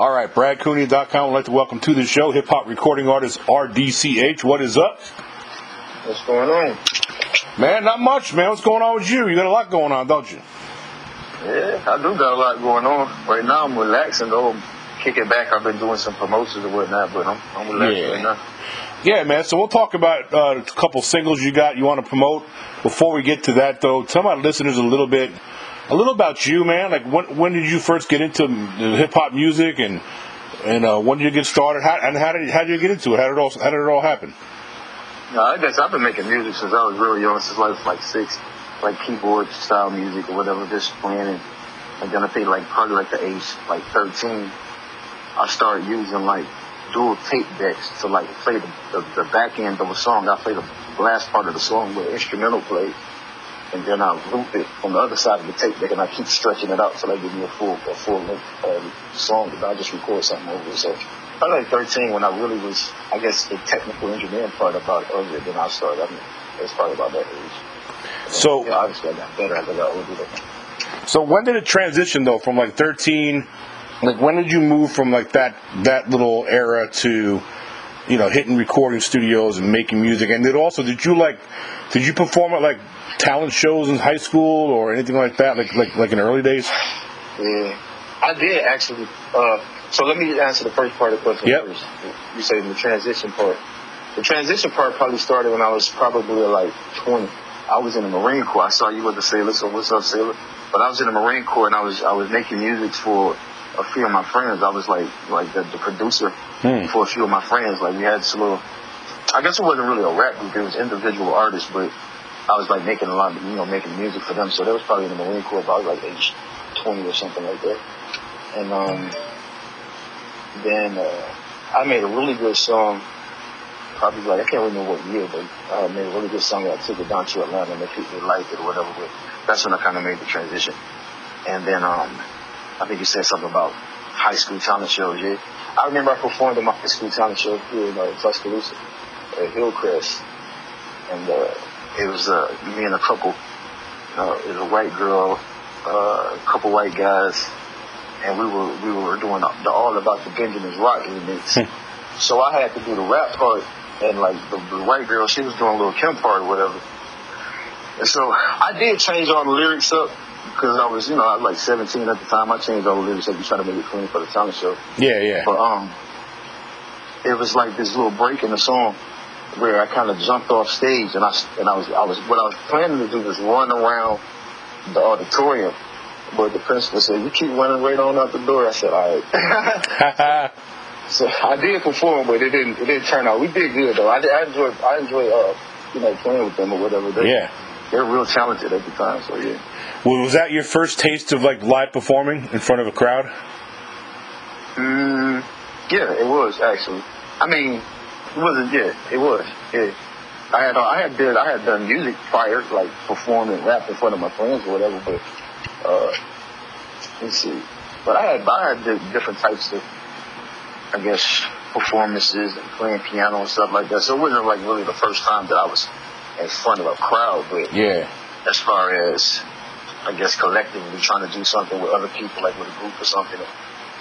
All right, BradCooney.com would like to welcome to the show hip hop recording artist RDCH. What is up? What's going on? Man, not much, man. What's going on with you? You got a lot going on, don't you? Yeah, I do got a lot going on. Right now, I'm relaxing though. Kicking back. I've been doing some promotions and whatnot, but I'm, I'm relaxing Yeah. right now. Yeah, man. So we'll talk about uh, a couple singles you got you want to promote. Before we get to that, though, tell my listeners a little bit, a little about you, man. Like when when did you first get into hip hop music, and and uh, when did you get started? How, and how did how did you get into it? How did it all how did it all happen? No, I guess I've been making music since I was really young, since I was like six, like keyboard style music or whatever, just playing. And then I think like probably like the age like 13, I started using like dual tape decks to like play the, the, the back end of a song. I play the last part of the song with instrumental play. And then I loop it on the other side of the tape deck and I keep stretching it out till they give me a full a full length um, song and I just record something over it. So I was like 13 when I really was, I guess, the technical engineering part about it earlier than I started. I mean, it was probably about that age. So Yeah, obviously I got better as I got older. So when did it transition though from like 13 like when did you move from like that that little era to you know hitting recording studios and making music and then also did you like did you perform at like talent shows in high school or anything like that like like like in early days? Yeah, I did actually. Uh, so let me answer the first part of the question Yep. first. You say the transition part. The transition part probably started when I was probably like 20. I was in the Marine Corps. I saw you with the sailor, so what's up, sailor? But I was in the Marine Corps and I was I was making music for a few of my friends. I was like like the, the producer Hmm. for a few of my friends. Like we had this little. I guess it wasn't really a rap group. It was individual artists, but I was like making a lot of you know making music for them. So that was probably in the Marine Corps. But I was like age 20 or something like that. And um, then uh, I made a really good song. Probably like I can't remember what year, but I made a really good song. I took it down to Atlanta and they people liked it or whatever. But that's when I kind of made the transition. And then um, I think you said something about high school talent shows. Yeah, I remember I performed in my high school talent show here in uh, Tuscaloosa at Hillcrest, and uh, it was uh, me and a couple. Uh, it was a white girl, uh, a couple white guys, and we were we were doing the, the all about the Benjamin's Rock remix. so I had to do the rap part, and like the, the white girl, she was doing a little Kim part or whatever. And so I did change all the lyrics up because I was, you know, I was like 17 at the time. I changed all the lyrics up to try to make it clean for the talent show. Yeah, yeah. But um, it was like this little break in the song where I kind of jumped off stage and I and I was I was what I was planning to do was run around the auditorium. But the principal said, "You keep running right on out the door." I said, "All right." so I did perform, but it didn't it didn't turn out. We did good though. I, did, I enjoyed I enjoyed uh you know playing with them or whatever. They, yeah. they're real talented at the time. So yeah. Well, was that your first taste of like live performing in front of a crowd? Mm, yeah, it was actually. I mean, it wasn't. Yeah, it was. Yeah, I had I had did I had done music prior, like performing rap in front of my friends or whatever. But uh, let's see. But I had I had did different types of, I guess, performances and playing piano and stuff like that. So it wasn't like really the first time that I was in front of a crowd. But Yeah. as far as I guess collectively trying to do something with other people, like with a group or something,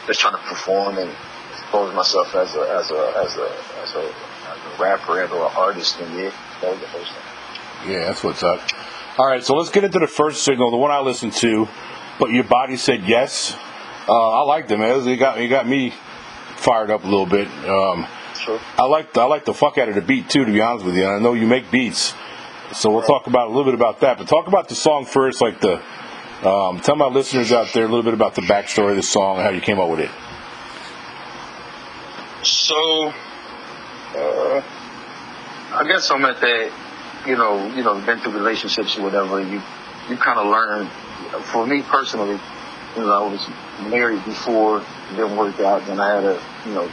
just trying to perform and expose myself as a as a as a as a, as a rapper and or an artist. And yeah, that was the first time. Yeah, that's what's up. All right, so let's get into the first signal, the one I listened to. But your body said yes. Uh, I liked it, man. It got it got me fired up a little bit. Um, Sure. I like the, I like the fuck out of the beat too, to be honest with you. And I know you make beats, so we'll talk about a little bit about that. But talk about the song first, like the. Um, tell my listeners out there a little bit about the backstory of the song how you came up with it. So, uh, I guess I'm at that, you know, you know, been through relationships or whatever. You, you kind of learn. For me personally, you know, I was married before, didn't work out. Then I had a, you know,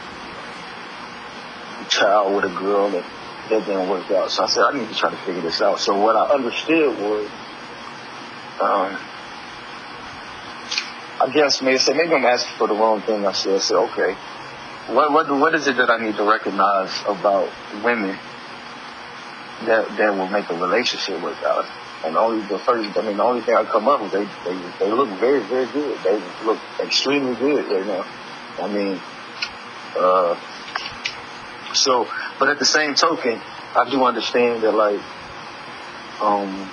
child with a girl that that didn't work out. So I said, I need to try to figure this out. So what I understood was, um, I guess maybe, so maybe I'm asking for the wrong thing. I said, I said, okay, what what what is it that I need to recognize about women that that will make a relationship work out? And only the first, I mean, the only thing I come up with, they they they look very very good. They look extremely good right now. I mean, uh, so, but at the same token, I do understand that like, um,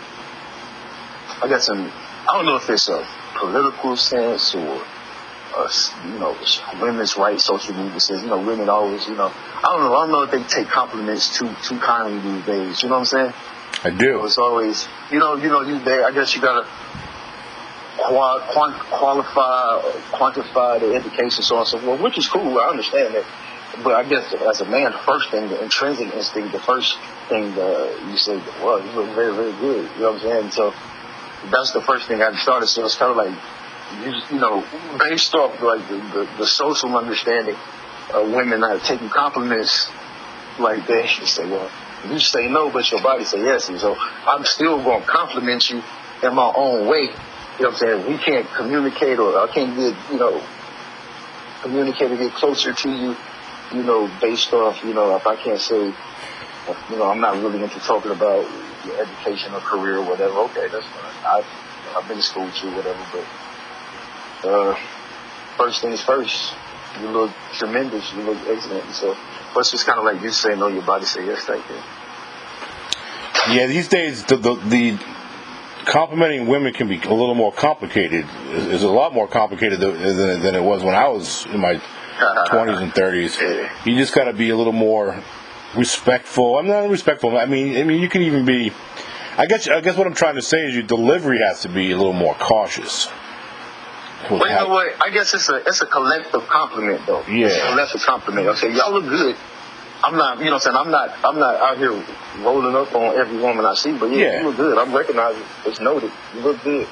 I got some. I don't know if it's a political sense or uh, you know, women's rights, social movement says, you know, women always, you know, I don't know, I don't know if they take compliments too too kindly these days. You know what I'm saying? I do. It's always, you know, you know, you there. I guess you gotta qual, quant, qualify, quantify the indication, so on and so forth, which is cool. I understand that. But I guess as a man, the first thing, the intrinsic instinct, the first thing that you say, well, you look very, very good. You know what I'm saying? So that's the first thing I started. So it's kind of like you, you know, based off like the, the, the social understanding of women not taking compliments like they say, well, you say no, but your body say yes. And so I'm still going to compliment you in my own way. You know what I'm saying? We can't communicate or I can't get, you know, communicate or get closer to you, you know, based off, you know, if I can't say, you know, I'm not really into talking about your education or career or whatever. Okay, that's fine. I've, I've been to school too, whatever, but uh, first things first. You look tremendous. You look excellent. So, but it's just kind of like you say no, your body say yes, thank you. Yeah, these days the the, the complimenting women can be a little more complicated. Is a lot more complicated than, than it was when I was in my twenties and thirties. You just got to be a little more respectful. I'm not respectful. I mean, I mean, you can even be. I guess. I guess what I'm trying to say is your delivery has to be a little more cautious. Well, you know what? I guess it's a it's a collective compliment though. Yeah. It's a collective compliment. I say y'all look good. I'm not, you know, what I'm saying I'm not, I'm not out here rolling up on every woman I see, but yeah, Yeah. you look good. I'm recognizing it's noted. You look good.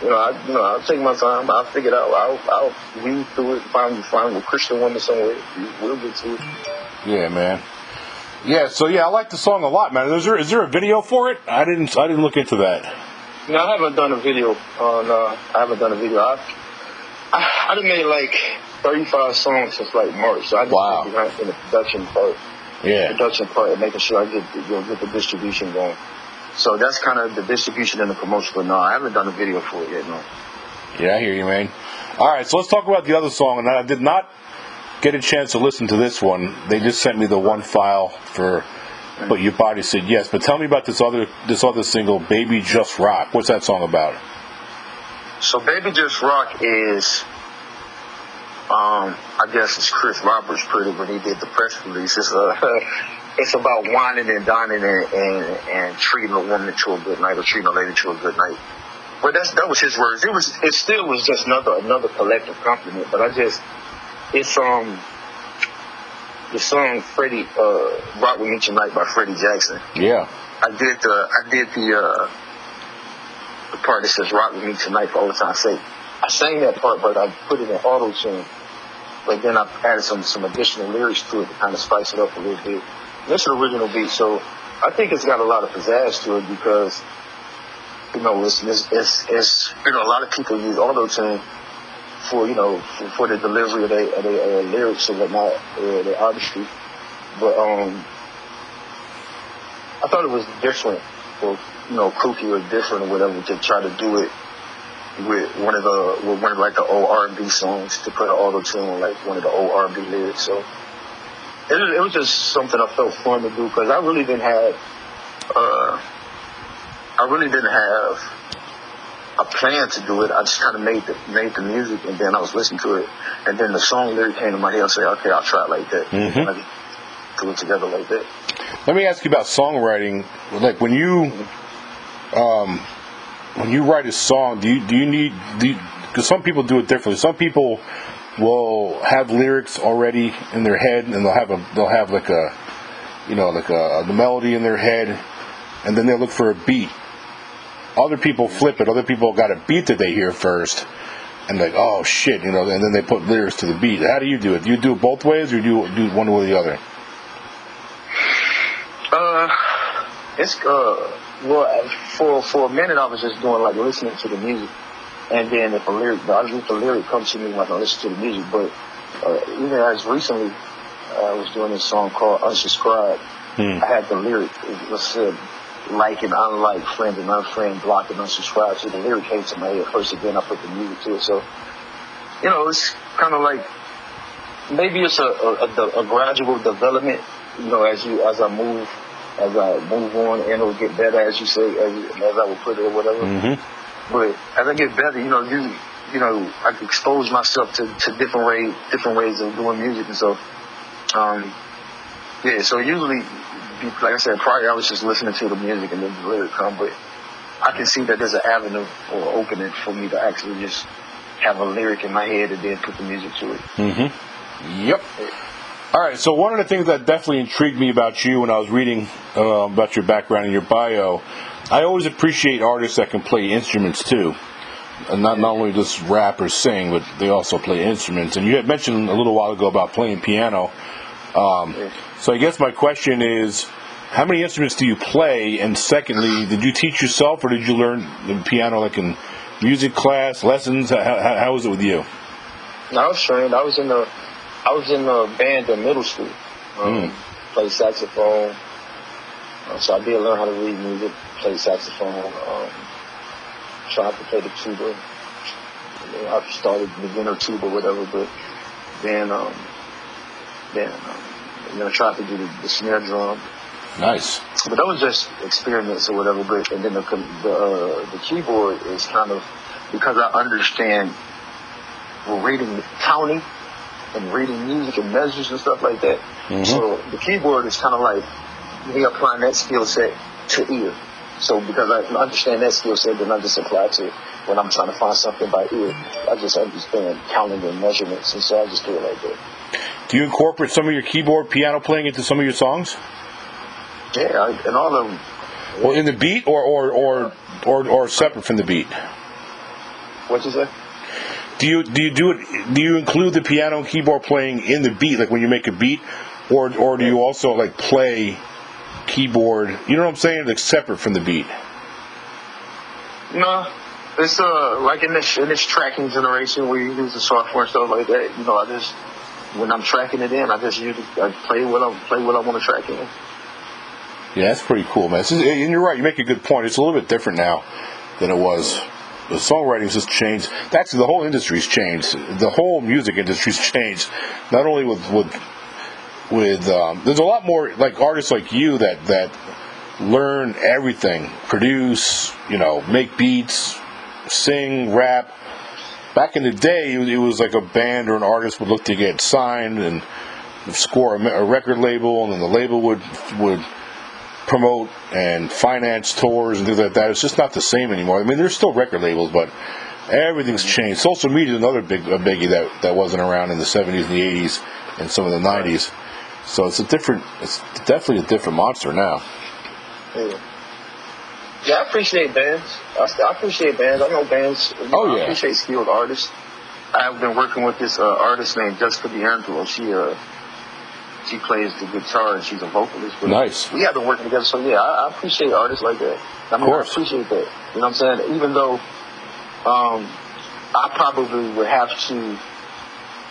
You know, I, you know, I'll take my time. I'll figure it out. I'll, I'll read through it. Find, find a Christian woman somewhere. We'll get to it. Yeah, man. Yeah, so yeah, I like the song a lot, man. Is there is there a video for it? I didn't I didn't look into that. You know, I haven't done a video on. Uh, I haven't done a video. I, I, I done made like 35 songs since like March. So I just Wow. behind in the production part, Yeah. production part, and making sure I get know, get the distribution going. So that's kind of the distribution and the promotion. But no, I haven't done a video for it yet. No. Yeah, I hear you, man. All right, so let's talk about the other song. And I did not get a chance to listen to this one. They just sent me the one file for, but your body said yes. But tell me about this other this other single, "Baby Just Rock." What's that song about? So Baby Just Rock is, um, I guess it's Chris Roberts pretty when he did the press release. It's uh, it's about whining and dining and, and and treating a woman to a good night or treating a lady to a good night. But that's that was his words. It was it still was just another another collective compliment. But I just it's um the song Freddie uh Rock with Me Tonight by Freddie Jackson. Yeah. I did the I did the uh the part that says rock with me tonight for all the time sake. I sang that part but I put it in auto tune. But then I added some some additional lyrics to it to kind of spice it up a little bit. That's an original beat, so I think it's got a lot of pizzazz to it because you know it's it's it's, it's you know a lot of people use auto tune for you know for, for the delivery of their, of their uh, lyrics and whatnot, uh, their artistry. But um, I thought it was different or you know kooky or different or whatever to try to do it with one of the with one of like the old R and B songs to put an auto tune on like one of the old R and B lyrics. So it was, it was just something I felt fun to do because I really didn't have uh, I really didn't have a plan to do it. I just kind of made the made the music and then I was listening to it and then the song lyric came to my head. I said, okay, I'll try it like that. Mhm. And I it together like that. Let me ask you about songwriting. Like when you, um, when you write a song, do you do you need because some people do it differently. Some people will have lyrics already in their head, and they'll have a they'll have like a, you know, like a the melody in their head, and then they'll look for a beat. Other people flip it. Other people got a beat that they hear first, and like, oh shit, you know, and then they put lyrics to the beat. How do you do it? Do you do it both ways, or do you do one way or the other? Uh, it's uh, well, for for a minute I was just doing like listening to the music, and then if a lyric, I if the lyric comes to me, like I listen to the music. But uh, even as recently, uh, I was doing this song called Unsubscribe. Hmm. I had the lyric. It was said like and unlike, friend and unfriend, block and unsubscribe. So the lyric came to my head first, and then I put the music to it. So, you know, it's kind of like maybe it's a, a, a, a gradual development. You know, as you as I move as I move on and it'll get better, as you say, as, as I would put it or whatever. Mm-hmm. But as I get better, you know, you you know, I expose myself to, to different ways different ways of doing music and so. Um, yeah, so usually, like I said, prior I was just listening to the music and then the lyric come, but I can see that there's an avenue or opening for me to actually just have a lyric in my head and then put the music to it. Mm-hmm. Yep. All right. So one of the things that definitely intrigued me about you when I was reading uh, about your background and your bio, I always appreciate artists that can play instruments too. And not not only just rap or sing, but they also play instruments. And you had mentioned a little while ago about playing piano. Um, so I guess my question is, how many instruments do you play? And secondly, did you teach yourself, or did you learn the piano like in music class, lessons? How, how, how was it with you? I was trained. I was in the I was in a band in middle school. Um, Mm. Played saxophone. Uh, so I did learn how to read music. play saxophone. Um, tried to play the tuba. I started beginner tuba, whatever. But then, um, then, um, you know, tried to do the, the snare drum. Nice. But that was just experiments or whatever. But and then the the, uh, the keyboard is kind of because I understand reading counting and reading music and measures and stuff like that. Mhm. So the keyboard is kind of like me applying that skill set to ear. So because I understand that skill set, then I just apply to it when I'm trying to find something by ear. I just understand counting and measurements, and so I just do it like that. Do you incorporate some of your keyboard piano playing into some of your songs? Yeah, I, and all of them. Well, in the beat, or or or or, or separate from the beat? What you say? Do you do you do it? Do you include the piano and keyboard playing in the beat, like when you make a beat, or or do you also like play keyboard? You know what I'm saying? Like separate from the beat. No, it's uh like in this in this tracking generation where you use the software and stuff like that. You know, I just when I'm tracking it in, I just use it, I play what I play what I want to track in. Yeah, that's pretty cool, man. Is- and you're right. You make a good point. It's a little bit different now than it was. The songwriting's just changed. Actually, the whole industry's changed. The whole music industry's changed. Not only with with with um, there's a lot more like artists like you that that learn everything, produce, you know, make beats, sing, rap. Back in the day, it was, like a band or an artist would look to get signed and score a record label, and then the label would would promote and finance tours and things like that. It's just not the same anymore. I mean, there's still record labels, but everything's changed. Social media is another big a biggie that that wasn't around in the 70s and the 80s and some of the 90s. So it's a different. It's definitely a different monster now. Yeah. Yeah, I appreciate bands. I, I appreciate bands. I know bands. You Oh, yeah. I appreciate skilled artists. I've been working with this uh, artist named Jessica D'Angelo. She uh, she plays the guitar and she's a vocalist. Nice. We have been working together, so yeah, I, I appreciate artists like that. I mean, course. I appreciate that. You know what I'm saying? Even though um, I probably would have to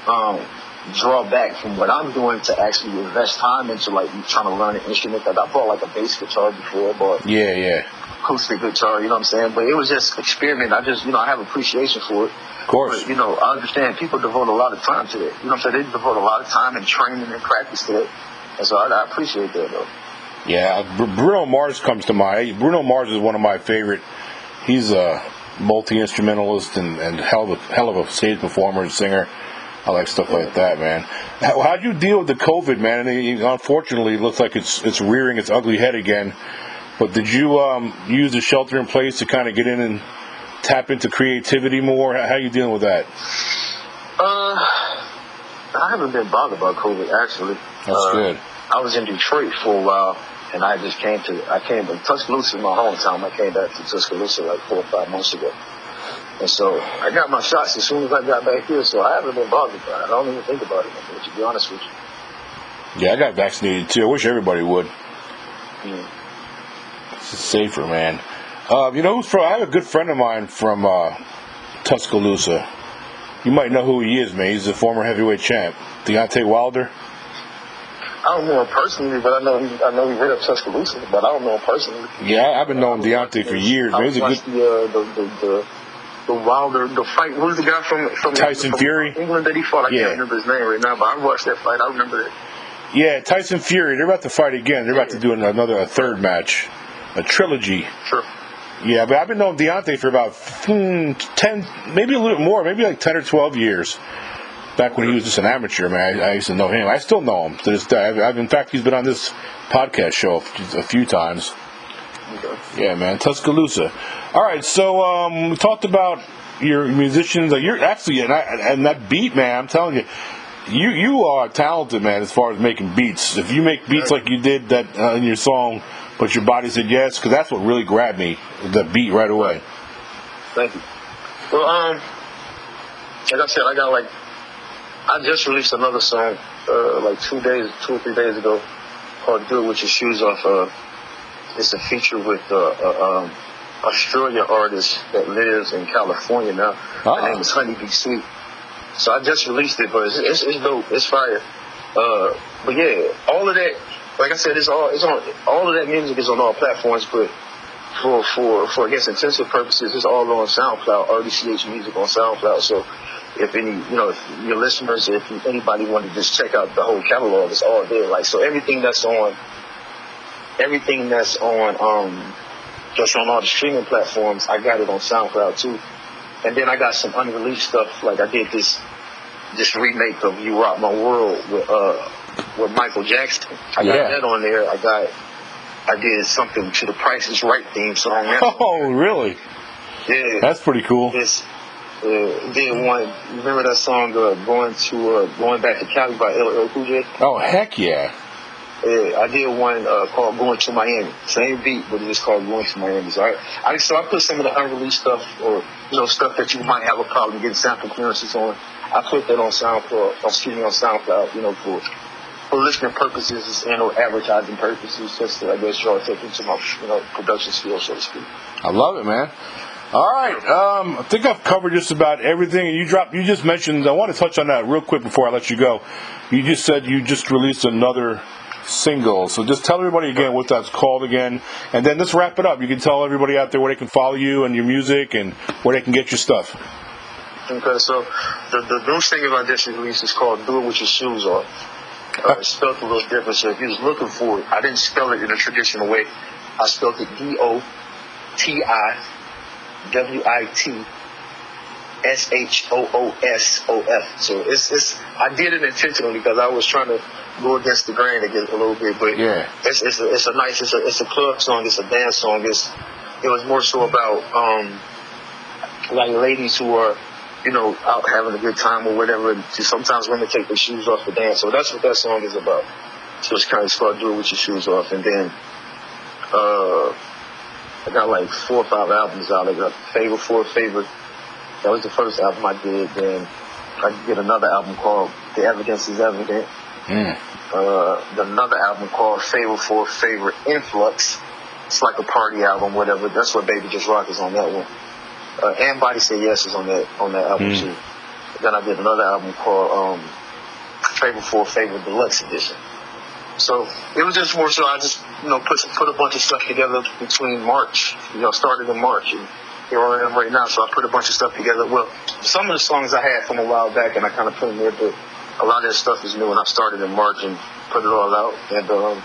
um, draw back from what I'm doing to actually invest time into like trying to learn an instrument. Like I bought like a bass guitar before, but Yeah, yeah, acoustic guitar, you know what I'm saying? But it was just experiment. I just, you know, I have appreciation for it. Of course. But, you know, I understand people devote a lot of time to it. You know what I'm saying? They devote a lot of time and training and practice to it. And so I, I appreciate that, though. Yeah, Bruno Mars comes to mind. Bruno Mars is one of my favorite. He's a multi instrumentalist and, and hell of a hell of a stage performer and singer. I like stuff like that, man. How, how'd you deal with the COVID, man? And it- unfortunately, it looks like it's it's rearing its ugly head again. But did you um, use the shelter in place to kind of get in and tap into creativity more? How, how you dealing with that? Uh, I haven't been bothered by COVID, actually. That's Uh, good. I was in Detroit for a while, and I just came to, I came to Tuscaloosa, my hometown. I came back to Tuscaloosa like four or five months ago. And so I got my shots as soon as I got back here, so I haven't been bothered by it. I don't even think about it, anymore, to be honest with you. Yeah, I got vaccinated too. I wish everybody would. Mm. It's safer, man. Uh, you know who's from? I have a good friend of mine from uh, Tuscaloosa. You might know who he is, man. He's a former heavyweight champ, Deontay Wilder. I don't know him personally, but I know he, I know he rid up Tuscaloosa, but I don't know him personally. Yeah, I've been knowing Deontay for years, man. He's a good. the, uh, the, the, the the Wilder, the fight. Who's the guy from from Tyson from Fury? England that he fought? I Yeah. can't remember his name right now, but I watched that fight. I remember that. Yeah, Tyson Fury. They're about to fight again. They're about to do another a third match, a trilogy. Sure. Yeah, but I've been knowing Deontay for about hmm, ten, maybe a little bit more, maybe like ten or twelve years. Back when he was just an amateur, man, I, I used to know him. I still know him to this day. I've, I've, in fact, he's been on this podcast show a a few times. Okay. Yeah, man, Tuscaloosa. All right, so um, we talked about your musicians. Like you're actually, and, I, and that beat, man. I'm telling you, you you are talented, man. As far as making beats, if you make beats like you did that uh, in your song, but your body said yes, because that's what really grabbed me, the beat right away. Thank you. Well, um, like I said, I got like, I just released another song, uh, like two days, two or three days ago, called "Do It With Your Shoes Off." Uh, it's a feature with uh, uh, um, Australia artist that lives in California now. Ah. Her name is Honeybee Sweet. So I just released it, but it's, it's, it's dope. It's fire. Uh, but yeah, all of that, like I said, it's all it's on. All of that music is on all platforms, but for for for I guess intensive purposes, it's all on SoundCloud. RDCH music on SoundCloud. So if any you know if your listeners, if anybody wanted to just check out the whole catalog, it's all there. Like so, everything that's on, everything that's on um on all the streaming platforms, I got it on SoundCloud too. And then I got some unreleased stuff. Like I did this this remake of "You Rock My World" with uh with Michael Jackson. I got Yeah. that on there. I got I did something to the Price is Right theme song. Oh, really? yeah, That's pretty cool. this uh, did one. Remember that song uh, "Going to uh, Going Back to Cali" by LL Cool J? Oh, heck yeah. Yeah, I did one uh, called "Going to Miami." Same beat, but it's called "Going to Miami." So I, I so I put some of the unreleased stuff, or you know, stuff that you might have a problem getting sample clearances on. I put that on SoundCloud, excuse me, on SoundCloud, you know, for for listening purposes and or advertising purposes, just to I guess y'all take into my you know production skills, so to speak. I love it, man. All right, um, I think I've covered just about everything. You dropped, you just mentioned. I want to touch on that real quick before I let you go. You just said you just released another single, so just tell everybody again what that's called again, and then let's wrap it up. You can tell everybody out there where they can follow you and your music and where they can get your stuff. Okay, so the, the new single I just released is called Do It With Your Shoes Off. Uh, spelled a little different, so if you was looking for it, I didn't spell it in a traditional way. I spelled it D-O-T-I-W-I-T S-H-O-O-S-O-F. So it's, it's, I did it intentionally because I was trying to go against the grain again a little bit, but Yeah. it's, it's, a, it's a nice, it's a, it's a club song, it's a dance song, it's, it was more so about, um, like ladies who are, you know, out having a good time or whatever. And sometimes women take their shoes off to dance. So that's what that song is about. So it's kind of called doing With Your Shoes Off." And then, uh, I got like four or five albums out. I got Favorite Four Favorite. That was the first album I did. Then I did another album called "The Evidence Is Evident." Mm. uh, another album called Favorite for Favorite Influx. It's like a party album, whatever. That's what Baby Just Rock is on that one. Uh, and Body Say Yes is on that on that album Mm. too. Then I did another album called um, Favorite for Favorite Deluxe Edition. So it was just more so I just you know put put a bunch of stuff together between March. You know, started in March and here I am right now. So I put a bunch of stuff together. Well, some of the songs I had from a while back and I kind of put them there, but a lot of that stuff is new and I started in March and put it all out. And um,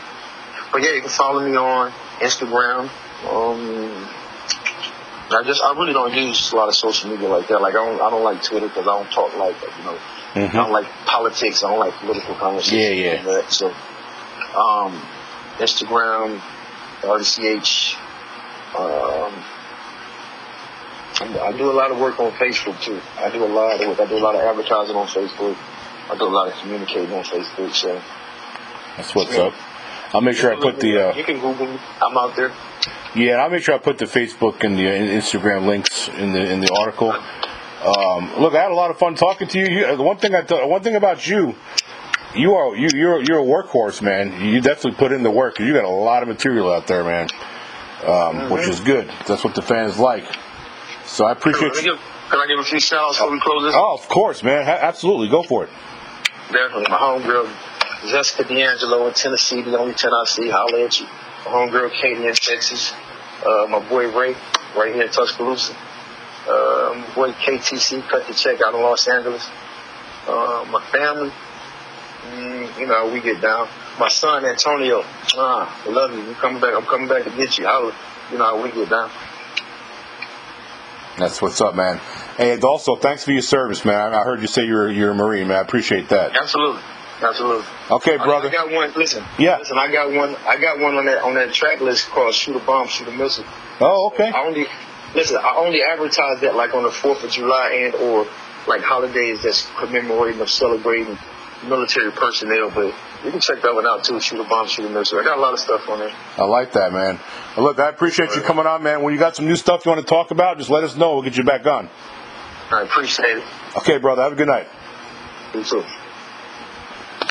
but yeah, you can follow me on Instagram. Um, I just I really don't use a lot of social media like that. Like I don't I don't like Twitter because I don't talk like. You know, I don't like politics. I don't like political conversations. Yeah, yeah. So, um, Instagram, RDCH. Um, I do a lot of work on Facebook too. I do a lot of work. I do a lot of advertising on Facebook. I do a lot of communicating on Facebook. So That's what's up. I'll make sure I put the uh, you can Google me. I'm out there. Yeah, I'll make sure I put the Facebook and the Instagram links in the in the article. Um, look, I had a lot of fun talking to you. you the one thing I th- one thing about you, you are you you're you're a workhorse, man. You definitely put in the work. You got a lot of material out there, man, um, which is good. That's what the fans like. So I Can appreciate I you. give, can I give a few shout outs before we close this? Oh, of course, man. Ha- absolutely, go for it. Definitely. My homegirl, Jessica D'Angelo in Tennessee, the only 10 I see. Holla at you. My homegirl, Katie in Texas. Uh, my boy Ray, right here in Tuscaloosa. Um, boy KTC, cut the check out in Los Angeles. Uh, my family, mm, you know, we get down. My son Antonio, ah, I love you. You coming back? I'm coming back to get you. I, you know, we get down. That's what's up, man. And also thanks for your service, man. I heard you say you're you're a Marine, man. I appreciate that. Absolutely, absolutely. Okay, brother. I got one. Listen, Yeah. Listen, I got one. I got one on that on that track list called "Shoot a Bomb, Shoot a Missile." Oh, okay. I only listen. I only advertise that like on the Fourth of July and or like holidays that's commemorating or celebrating military personnel. But you can check that one out too. Shoot a bomb, shoot a missile. I got a lot of stuff on there. I like that, man. Well, look, I appreciate you coming on, man. When you got some new stuff you want to talk about, just let us know. We'll get you back on. I appreciate it. Okay, brother. Have a good night. You too.